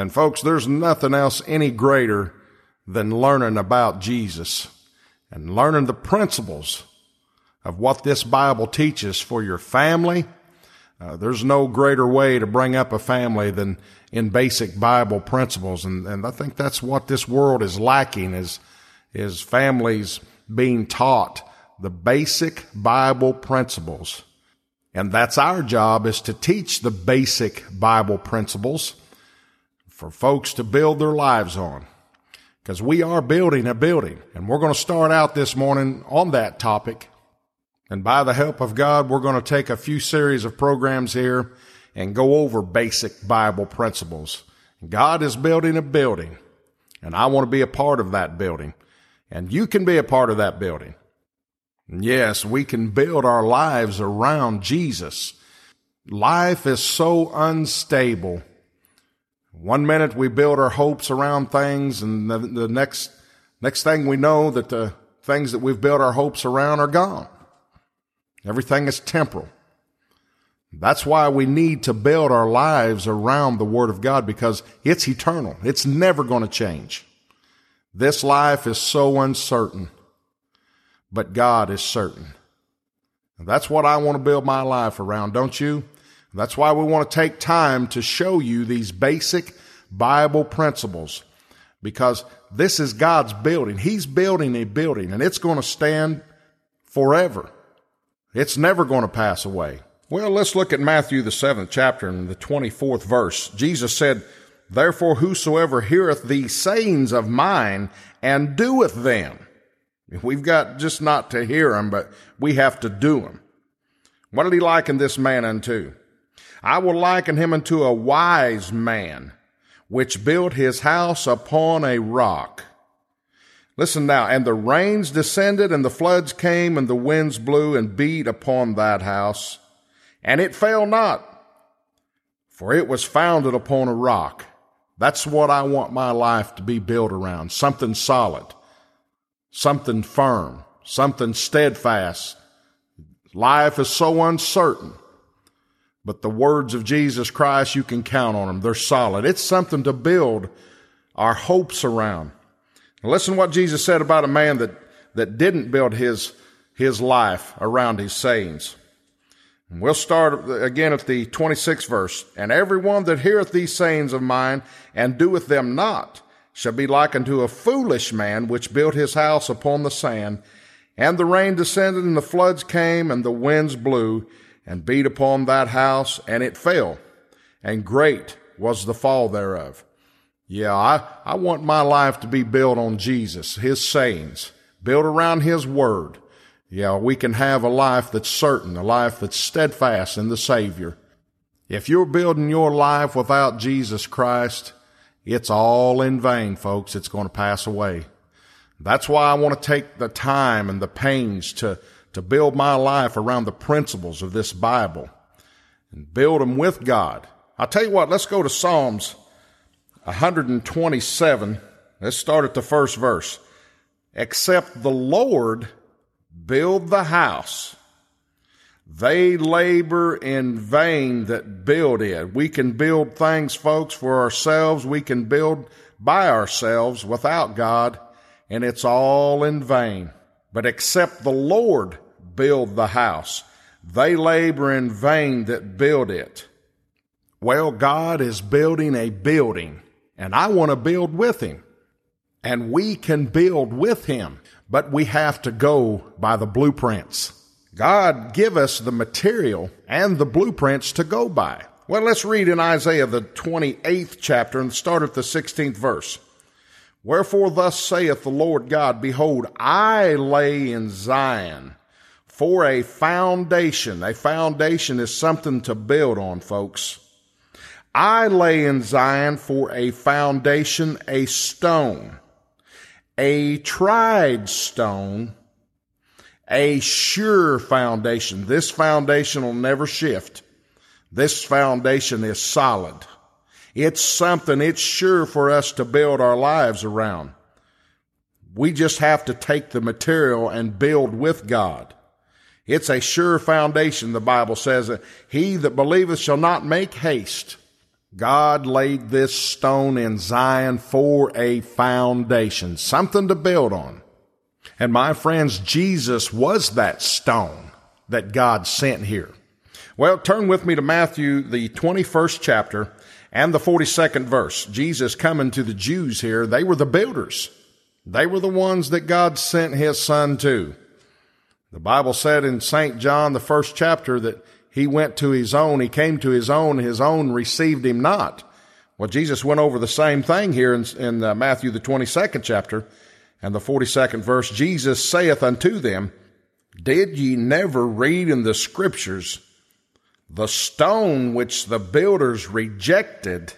And folks, there's nothing else any greater than learning about Jesus and learning the principles of what this Bible teaches for your family. Uh, there's no greater way to bring up a family than in basic Bible principles. And, and I think that's what this world is lacking is, is families being taught the basic Bible principles. And that's our job is to teach the basic Bible principles for folks to build their lives on. Because we are building a building and we're going to start out this morning on that topic. And by the help of God, we're going to take a few series of programs here and go over basic Bible principles. God is building a building and I want to be a part of that building and you can be a part of that building. Yes, we can build our lives around Jesus. Life is so unstable. One minute we build our hopes around things and the, the next, next thing we know that the things that we've built our hopes around are gone. Everything is temporal. That's why we need to build our lives around the Word of God because it's eternal. It's never going to change. This life is so uncertain but God is certain. And That's what I want to build my life around, don't you? That's why we want to take time to show you these basic Bible principles because this is God's building. He's building a building and it's going to stand forever. It's never going to pass away. Well, let's look at Matthew, the seventh chapter and the 24th verse. Jesus said, Therefore, whosoever heareth these sayings of mine and doeth them, We've got just not to hear them, but we have to do them. What did he liken this man unto? I will liken him unto a wise man, which built his house upon a rock. Listen now, and the rains descended, and the floods came, and the winds blew and beat upon that house, and it fell not, for it was founded upon a rock. That's what I want my life to be built around, something solid something firm, something steadfast. Life is so uncertain, but the words of Jesus Christ, you can count on them. They're solid. It's something to build our hopes around. Now listen to what Jesus said about a man that, that didn't build his, his life around his sayings. And we'll start again at the 26th verse. And everyone that heareth these sayings of mine and doeth them not, shall be likened to a foolish man which built his house upon the sand. And the rain descended, and the floods came, and the winds blew, and beat upon that house, and it fell. And great was the fall thereof. Yeah, I, I want my life to be built on Jesus, His sayings, built around His Word. Yeah, we can have a life that's certain, a life that's steadfast in the Savior. If you're building your life without Jesus Christ, it's all in vain, folks. It's going to pass away. That's why I want to take the time and the pains to, to build my life around the principles of this Bible and build them with God. I'll tell you what, let's go to Psalms 127. Let's start at the first verse. Except the Lord build the house, they labor in vain that build it. We can build things, folks, for ourselves. We can build by ourselves without God, and it's all in vain. But except the Lord build the house, they labor in vain that build it. Well, God is building a building, and I want to build with Him. And we can build with Him, but we have to go by the blueprints. God give us the material and the blueprints to go by. Well, let's read in Isaiah the 28th chapter and start at the 16th verse. Wherefore thus saith the Lord God, Behold, I lay in Zion for a foundation. A foundation is something to build on, folks. I lay in Zion for a foundation, a stone, a tried stone, a sure foundation. This foundation will never shift. This foundation is solid. It's something, it's sure for us to build our lives around. We just have to take the material and build with God. It's a sure foundation, the Bible says. He that believeth shall not make haste. God laid this stone in Zion for a foundation, something to build on. And my friends, Jesus was that stone that God sent here. Well, turn with me to Matthew, the 21st chapter and the 42nd verse. Jesus coming to the Jews here. They were the builders. They were the ones that God sent his son to. The Bible said in St. John, the first chapter, that he went to his own. He came to his own. His own received him not. Well, Jesus went over the same thing here in, in uh, Matthew, the 22nd chapter and the 42nd verse. Jesus saith unto them, Did ye never read in the scriptures the stone which the builders rejected?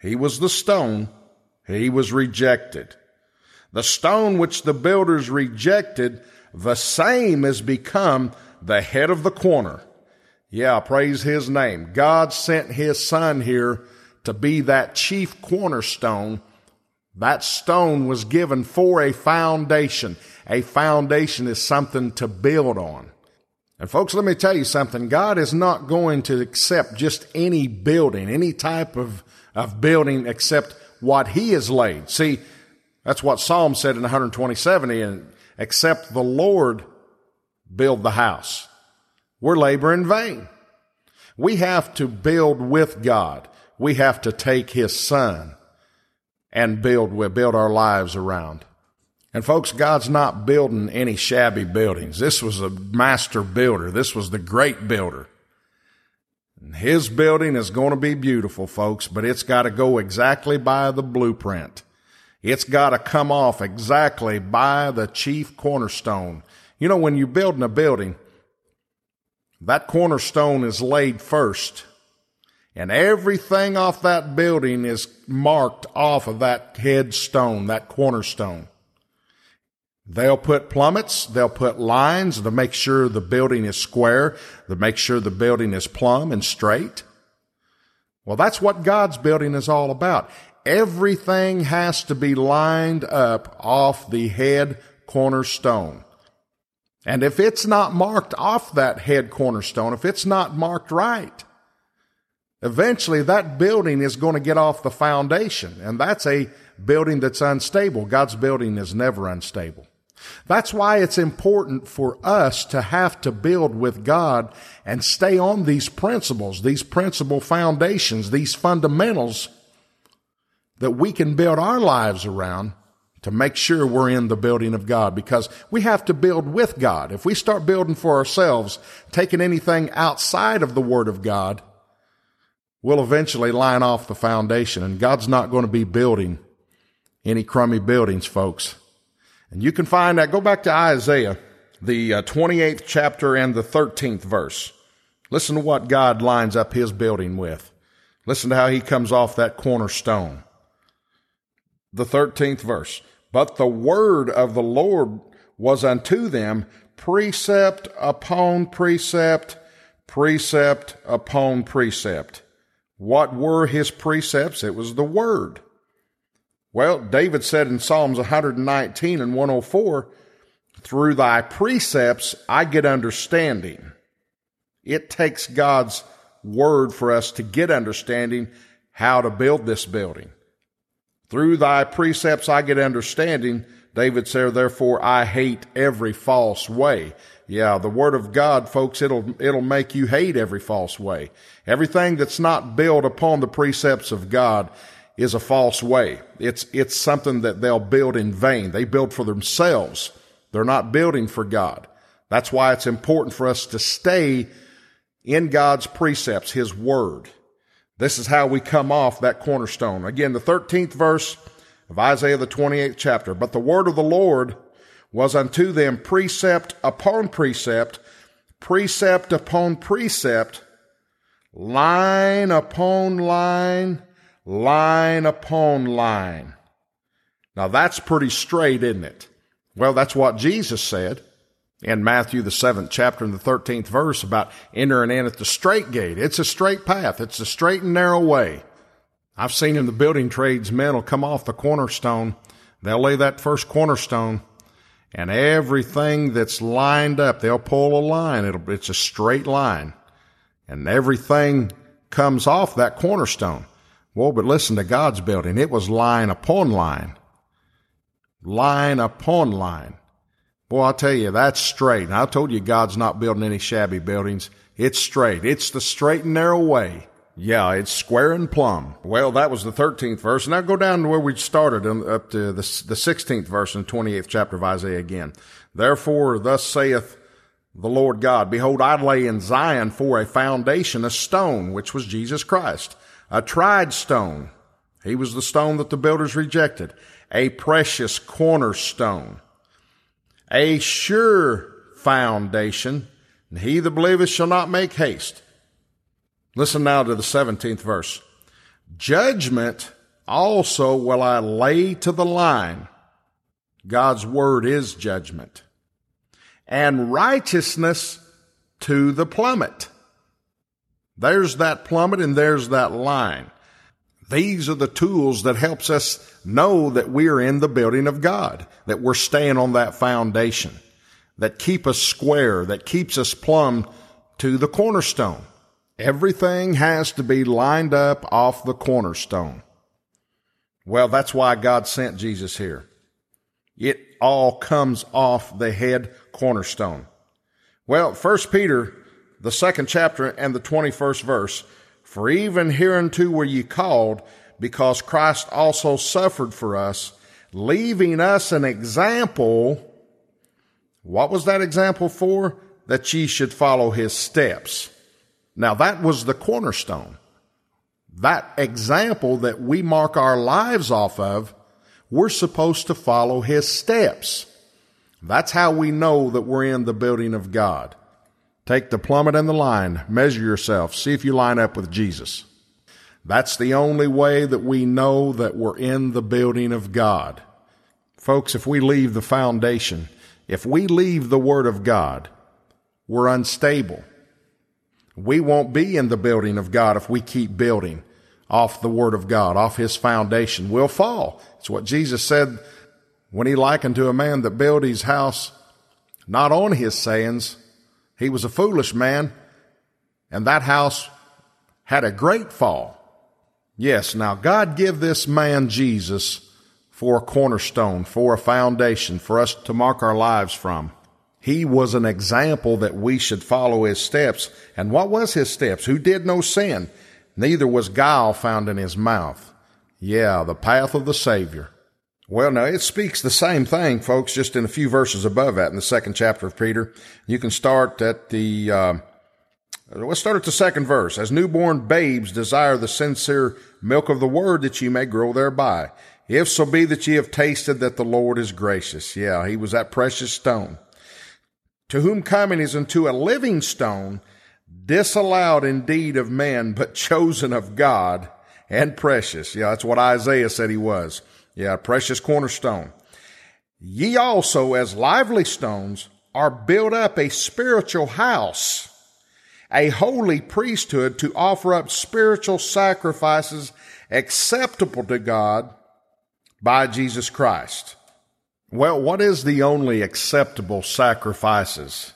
He was the stone. He was rejected. The stone which the builders rejected, the same has become the head of the corner. Yeah, praise his name. God sent his son here to be that chief cornerstone. That stone was given for a foundation. A foundation is something to build on. And folks, let me tell you something. God is not going to accept just any building, any type of, of building except what he has laid. See, that's what Psalm said in 127, and except the Lord build the house. We're laboring in vain. We have to build with God. We have to take His Son and build with, build our lives around. And folks, God's not building any shabby buildings. This was a master builder. This was the great builder. And his building is going to be beautiful, folks, but it's got to go exactly by the blueprint. It's got to come off exactly by the chief cornerstone. You know, when you're building a building, that cornerstone is laid first. And everything off that building is marked off of that headstone, that cornerstone. They'll put plummets, they'll put lines to make sure the building is square, to make sure the building is plumb and straight. Well, that's what God's building is all about. Everything has to be lined up off the head cornerstone. And if it's not marked off that head cornerstone, if it's not marked right, eventually that building is going to get off the foundation. And that's a building that's unstable. God's building is never unstable. That's why it's important for us to have to build with God and stay on these principles, these principle foundations, these fundamentals that we can build our lives around to make sure we're in the building of God because we have to build with God. If we start building for ourselves, taking anything outside of the Word of God, we'll eventually line off the foundation and God's not going to be building any crummy buildings, folks. And you can find that. Go back to Isaiah, the 28th uh, chapter and the 13th verse. Listen to what God lines up his building with. Listen to how he comes off that cornerstone. The 13th verse. But the word of the Lord was unto them precept upon precept, precept upon precept. What were his precepts? It was the word. Well, David said in Psalms 119 and 104, through thy precepts I get understanding. It takes God's word for us to get understanding how to build this building. Through thy precepts I get understanding. David said, therefore I hate every false way. Yeah, the word of God, folks, it'll, it'll make you hate every false way. Everything that's not built upon the precepts of God is a false way. It's, it's something that they'll build in vain. They build for themselves. They're not building for God. That's why it's important for us to stay in God's precepts, His word. This is how we come off that cornerstone. Again, the 13th verse of Isaiah, the 28th chapter. But the word of the Lord was unto them precept upon precept, precept upon precept, line upon line, line upon line. Now that's pretty straight, isn't it? Well, that's what Jesus said in Matthew, the seventh chapter and the 13th verse about entering in at the straight gate. It's a straight path. It's a straight and narrow way. I've seen in the building trades men will come off the cornerstone. They'll lay that first cornerstone and everything that's lined up, they'll pull a line. It'll, it's a straight line and everything comes off that cornerstone. Well, but listen to God's building. It was line upon line. Line upon line. Boy, I'll tell you, that's straight. And I told you God's not building any shabby buildings. It's straight. It's the straight and narrow way. Yeah, it's square and plumb. Well, that was the 13th verse. Now go down to where we started up to the, the 16th verse in the 28th chapter of Isaiah again. Therefore, thus saith the Lord God, Behold, I lay in Zion for a foundation, a stone, which was Jesus Christ, a tried stone. He was the stone that the builders rejected, a precious cornerstone, a sure foundation, and he that believeth shall not make haste. Listen now to the 17th verse. Judgment also will I lay to the line. God's word is judgment and righteousness to the plummet. There's that plummet and there's that line. These are the tools that helps us know that we're in the building of God, that we're staying on that foundation, that keep us square, that keeps us plumb to the cornerstone. Everything has to be lined up off the cornerstone. Well, that's why God sent Jesus here. It all comes off the head cornerstone. Well, First Peter, the second chapter and the 21st verse, for even hereunto were ye called, because Christ also suffered for us, leaving us an example. What was that example for? That ye should follow his steps. Now that was the cornerstone. That example that we mark our lives off of, we're supposed to follow his steps. That's how we know that we're in the building of God. Take the plummet and the line, measure yourself, see if you line up with Jesus. That's the only way that we know that we're in the building of God. Folks, if we leave the foundation, if we leave the Word of God, we're unstable. We won't be in the building of God if we keep building off the Word of God, off His foundation. We'll fall. It's what Jesus said when he likened to a man that built his house not on his sayings, he was a foolish man, and that house had a great fall. Yes, now God give this man Jesus for a cornerstone, for a foundation, for us to mark our lives from. He was an example that we should follow his steps. And what was his steps? Who did no sin? Neither was guile found in his mouth. Yeah, the path of the Savior. Well, no, it speaks the same thing, folks, just in a few verses above that in the second chapter of Peter. You can start at the, uh, let's start at the second verse. As newborn babes desire the sincere milk of the word that ye may grow thereby. If so be that ye have tasted that the Lord is gracious. Yeah, he was that precious stone. To whom coming is unto a living stone, disallowed indeed of men, but chosen of God and precious. Yeah, that's what Isaiah said he was. Yeah, precious cornerstone. Ye also, as lively stones, are built up a spiritual house, a holy priesthood to offer up spiritual sacrifices acceptable to God by Jesus Christ. Well, what is the only acceptable sacrifices?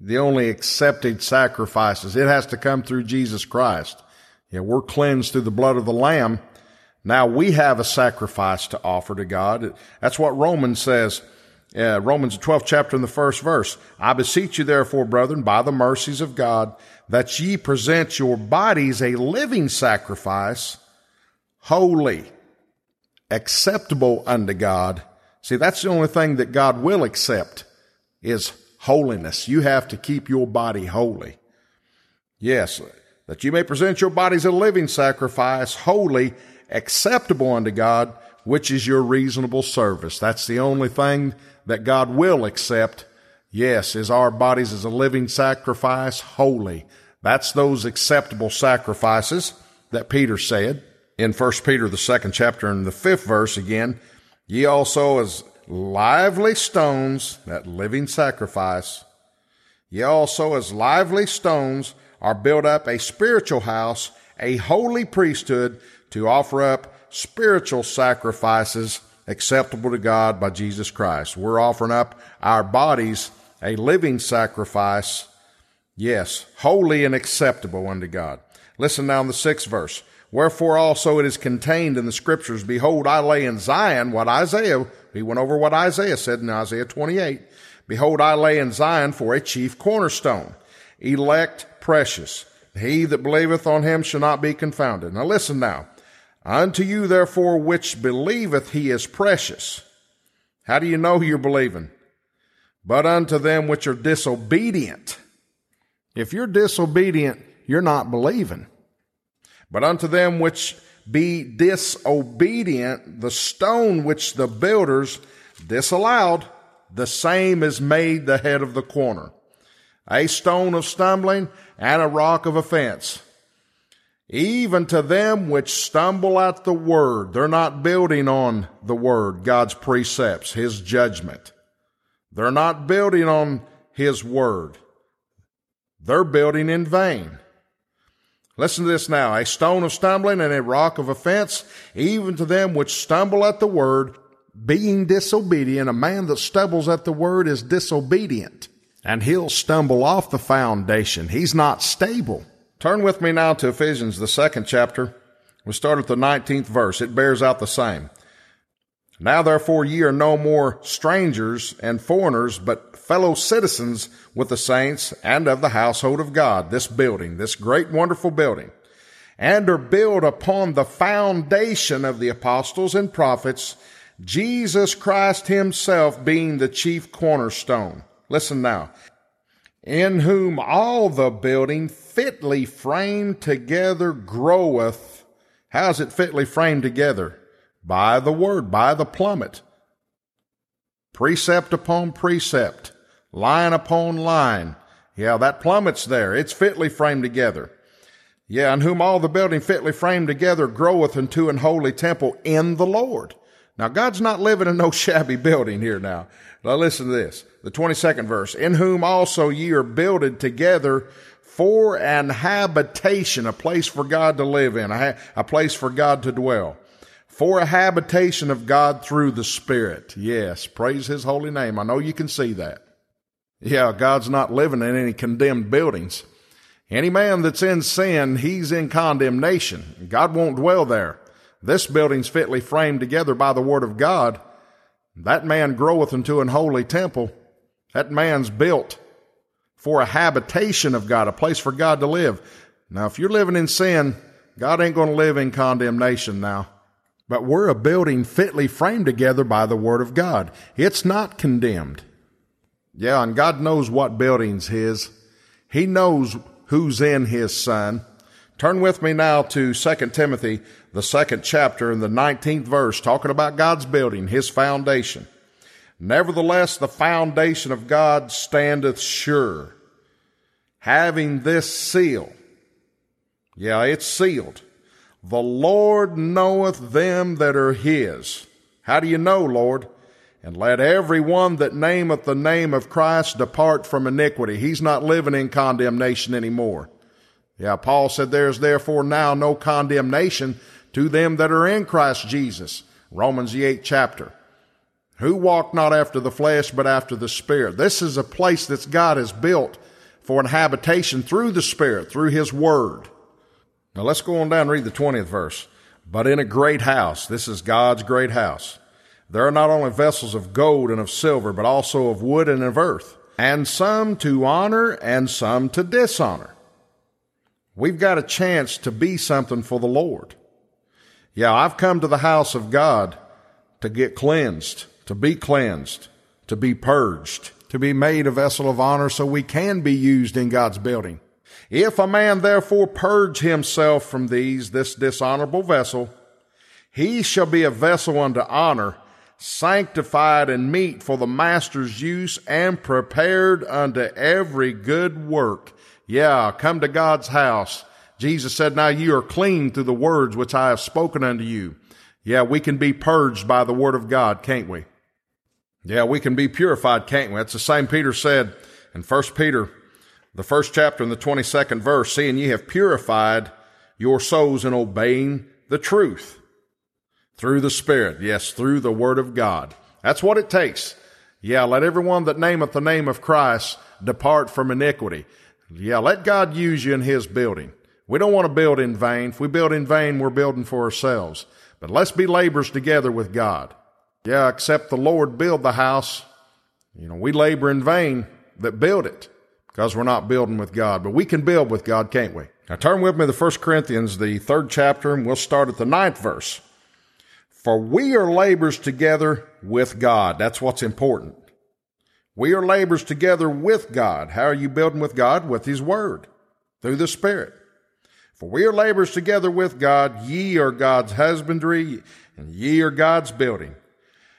The only accepted sacrifices. It has to come through Jesus Christ. Yeah, we're cleansed through the blood of the Lamb now we have a sacrifice to offer to God. That's what Romans says. Uh, Romans 12th chapter in the first verse. I beseech you therefore, brethren, by the mercies of God, that ye present your bodies a living sacrifice, holy, acceptable unto God. See, that's the only thing that God will accept is holiness. You have to keep your body holy. Yes, that you may present your bodies a living sacrifice, holy, acceptable unto God, which is your reasonable service. That's the only thing that God will accept. Yes, is our bodies as a living sacrifice, holy. That's those acceptable sacrifices that Peter said in 1 Peter, the second chapter and the fifth verse again. Ye also as lively stones, that living sacrifice, ye also as lively stones are built up a spiritual house, a holy priesthood to offer up spiritual sacrifices acceptable to God by Jesus Christ. We're offering up our bodies a living sacrifice, yes, holy and acceptable unto God. Listen now in the sixth verse. Wherefore also it is contained in the scriptures, Behold, I lay in Zion what Isaiah, he went over what Isaiah said in Isaiah 28. Behold, I lay in Zion for a chief cornerstone, elect, precious. He that believeth on him shall not be confounded. Now listen now. Unto you therefore which believeth he is precious. How do you know you're believing? But unto them which are disobedient. If you're disobedient, you're not believing. But unto them which be disobedient, the stone which the builders disallowed, the same is made the head of the corner. A stone of stumbling and a rock of offense. Even to them which stumble at the word, they're not building on the word, God's precepts, His judgment. They're not building on His word. They're building in vain. Listen to this now. A stone of stumbling and a rock of offense, even to them which stumble at the word, being disobedient. A man that stumbles at the word is disobedient and he'll stumble off the foundation. He's not stable. Turn with me now to Ephesians, the second chapter. We start at the 19th verse. It bears out the same. Now therefore ye are no more strangers and foreigners, but fellow citizens with the saints and of the household of God, this building, this great wonderful building, and are built upon the foundation of the apostles and prophets, Jesus Christ himself being the chief cornerstone. Listen now. In whom all the building fitly framed together groweth. How's it fitly framed together? By the word, by the plummet. Precept upon precept, line upon line. Yeah, that plummet's there. It's fitly framed together. Yeah, in whom all the building fitly framed together groweth into an holy temple in the Lord. Now, God's not living in no shabby building here now. Now listen to this. The 22nd verse. In whom also ye are builded together for an habitation, a place for God to live in, a, ha- a place for God to dwell. For a habitation of God through the Spirit. Yes, praise His holy name. I know you can see that. Yeah, God's not living in any condemned buildings. Any man that's in sin, he's in condemnation. God won't dwell there. This building's fitly framed together by the Word of God. That man groweth into an holy temple. That man's built for a habitation of God, a place for God to live. Now, if you're living in sin, God ain't going to live in condemnation now. But we're a building fitly framed together by the Word of God. It's not condemned. Yeah, and God knows what building's His. He knows who's in His Son. Turn with me now to 2 Timothy, the second chapter and the 19th verse, talking about God's building, His foundation. Nevertheless, the foundation of God standeth sure, having this seal. Yeah, it's sealed. The Lord knoweth them that are His. How do you know, Lord? And let every one that nameth the name of Christ depart from iniquity. He's not living in condemnation anymore. Yeah, Paul said there is therefore now no condemnation to them that are in Christ Jesus. Romans the eighth chapter. Who walk not after the flesh, but after the Spirit. This is a place that God has built for an habitation through the Spirit, through His Word. Now let's go on down and read the 20th verse. But in a great house, this is God's great house, there are not only vessels of gold and of silver, but also of wood and of earth, and some to honor and some to dishonor. We've got a chance to be something for the Lord. Yeah, I've come to the house of God to get cleansed, to be cleansed, to be purged, to be made a vessel of honor so we can be used in God's building. If a man therefore purge himself from these, this dishonorable vessel, he shall be a vessel unto honor, sanctified and meet for the master's use and prepared unto every good work. Yeah, come to God's house. Jesus said, now you are clean through the words which I have spoken unto you. Yeah, we can be purged by the word of God, can't we? Yeah, we can be purified, can't we? That's the same Peter said in 1 Peter, the first chapter and the 22nd verse, seeing ye have purified your souls in obeying the truth through the Spirit. Yes, through the word of God. That's what it takes. Yeah, let everyone that nameth the name of Christ depart from iniquity. Yeah, let God use you in His building. We don't want to build in vain. If we build in vain, we're building for ourselves. But let's be laborers together with God. Yeah, except the Lord build the house. You know, we labor in vain that build it because we're not building with God. But we can build with God, can't we? Now turn with me to 1 Corinthians, the third chapter, and we'll start at the ninth verse. For we are laborers together with God. That's what's important. We are laborers together with God. How are you building with God? With His Word, through the Spirit. For we are laborers together with God. Ye are God's husbandry, and ye are God's building.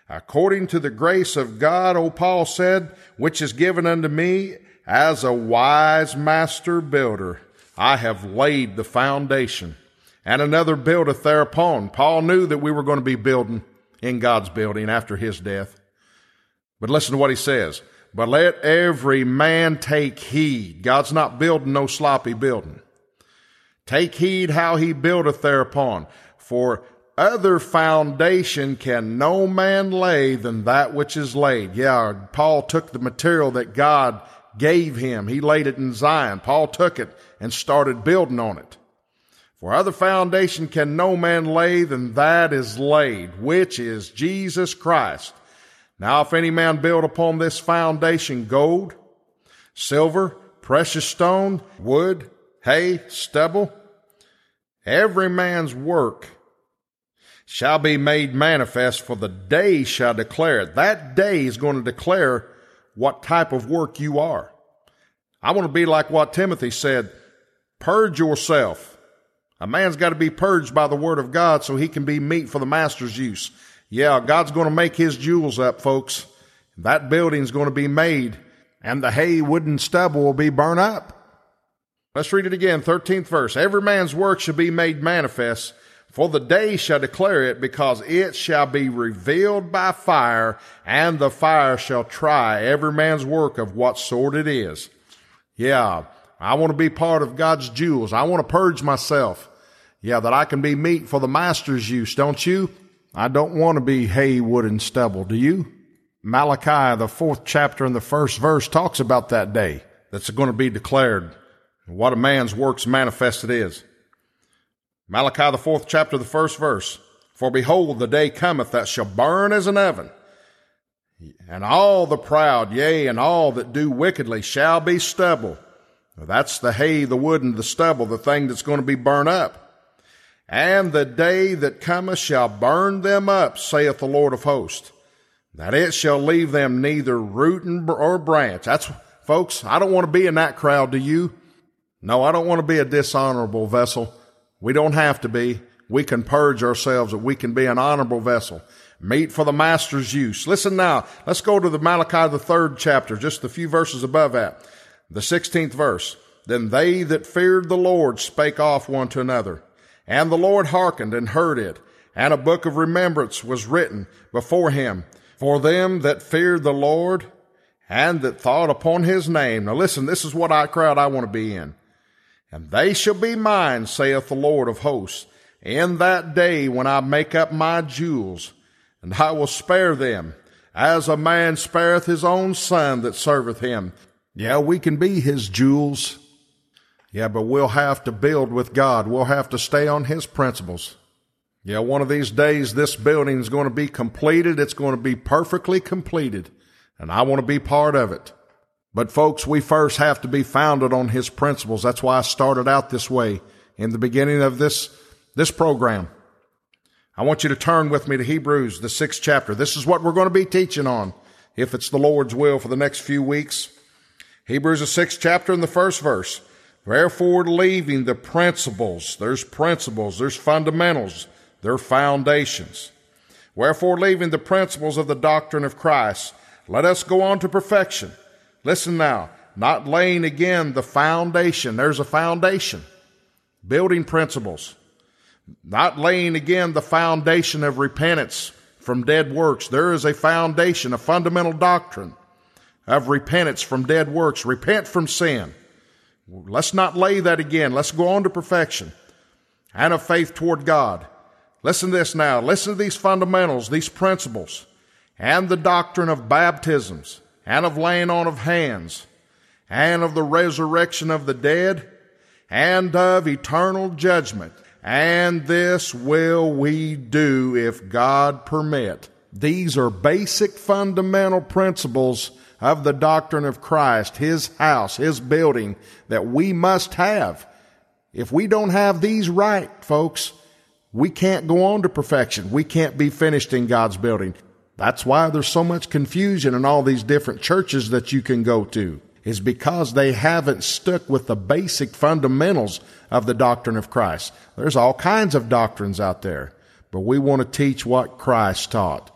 According to the grace of God, O Paul said, which is given unto me as a wise master builder, I have laid the foundation, and another buildeth thereupon. Paul knew that we were going to be building in God's building after his death. But listen to what he says. But let every man take heed. God's not building no sloppy building. Take heed how he buildeth thereupon. For other foundation can no man lay than that which is laid. Yeah, Paul took the material that God gave him. He laid it in Zion. Paul took it and started building on it. For other foundation can no man lay than that is laid, which is Jesus Christ. Now if any man build upon this foundation gold, silver, precious stone, wood, hay, stubble, every man's work shall be made manifest, for the day shall declare it. That day is going to declare what type of work you are. I want to be like what Timothy said purge yourself. A man's got to be purged by the word of God so he can be meet for the master's use. Yeah, God's going to make his jewels up, folks. That building's going to be made and the hay, wood, and stubble will be burnt up. Let's read it again. 13th verse. Every man's work shall be made manifest for the day shall declare it, because it shall be revealed by fire, and the fire shall try every man's work of what sort it is. Yeah, I want to be part of God's jewels. I want to purge myself. Yeah, that I can be meet for the master's use, don't you? I don't want to be hay, wood, and stubble, do you? Malachi, the fourth chapter and the first verse talks about that day that's going to be declared. What a man's works manifested is. Malachi, the fourth chapter, the first verse. For behold, the day cometh that shall burn as an oven, and all the proud, yea, and all that do wickedly shall be stubble. That's the hay, the wood, and the stubble, the thing that's going to be burned up. And the day that cometh shall burn them up, saith the Lord of hosts, that it shall leave them neither root or branch. That's, folks, I don't want to be in that crowd, do you? No, I don't want to be a dishonorable vessel. We don't have to be. We can purge ourselves that we can be an honorable vessel. Meet for the master's use. Listen now. Let's go to the Malachi, the third chapter, just a few verses above that. The 16th verse. Then they that feared the Lord spake off one to another. And the Lord hearkened and heard it. And a book of remembrance was written before him for them that feared the Lord and that thought upon his name. Now listen, this is what I crowd I want to be in. And they shall be mine, saith the Lord of hosts, in that day when I make up my jewels, and I will spare them, as a man spareth his own son that serveth him. Yeah, we can be his jewels. Yeah, but we'll have to build with God. We'll have to stay on his principles. Yeah, one of these days this building is going to be completed. It's going to be perfectly completed. And I want to be part of it. But folks, we first have to be founded on his principles. That's why I started out this way in the beginning of this, this program. I want you to turn with me to Hebrews, the sixth chapter. This is what we're going to be teaching on, if it's the Lord's will for the next few weeks. Hebrews, the sixth chapter and the first verse. Therefore, leaving the principles, there's principles, there's fundamentals, there are foundations. Wherefore, leaving the principles of the doctrine of Christ, let us go on to perfection Listen now, not laying again the foundation. There's a foundation. Building principles. Not laying again the foundation of repentance from dead works. There is a foundation, a fundamental doctrine of repentance from dead works. Repent from sin. Let's not lay that again. Let's go on to perfection and of faith toward God. Listen to this now. Listen to these fundamentals, these principles, and the doctrine of baptisms and of laying on of hands, and of the resurrection of the dead, and of eternal judgment. And this will we do if God permit. These are basic fundamental principles of the doctrine of Christ, His house, His building that we must have. If we don't have these right, folks, we can't go on to perfection. We can't be finished in God's building. That's why there's so much confusion in all these different churches that you can go to, is because they haven't stuck with the basic fundamentals of the doctrine of Christ. There's all kinds of doctrines out there, but we want to teach what Christ taught.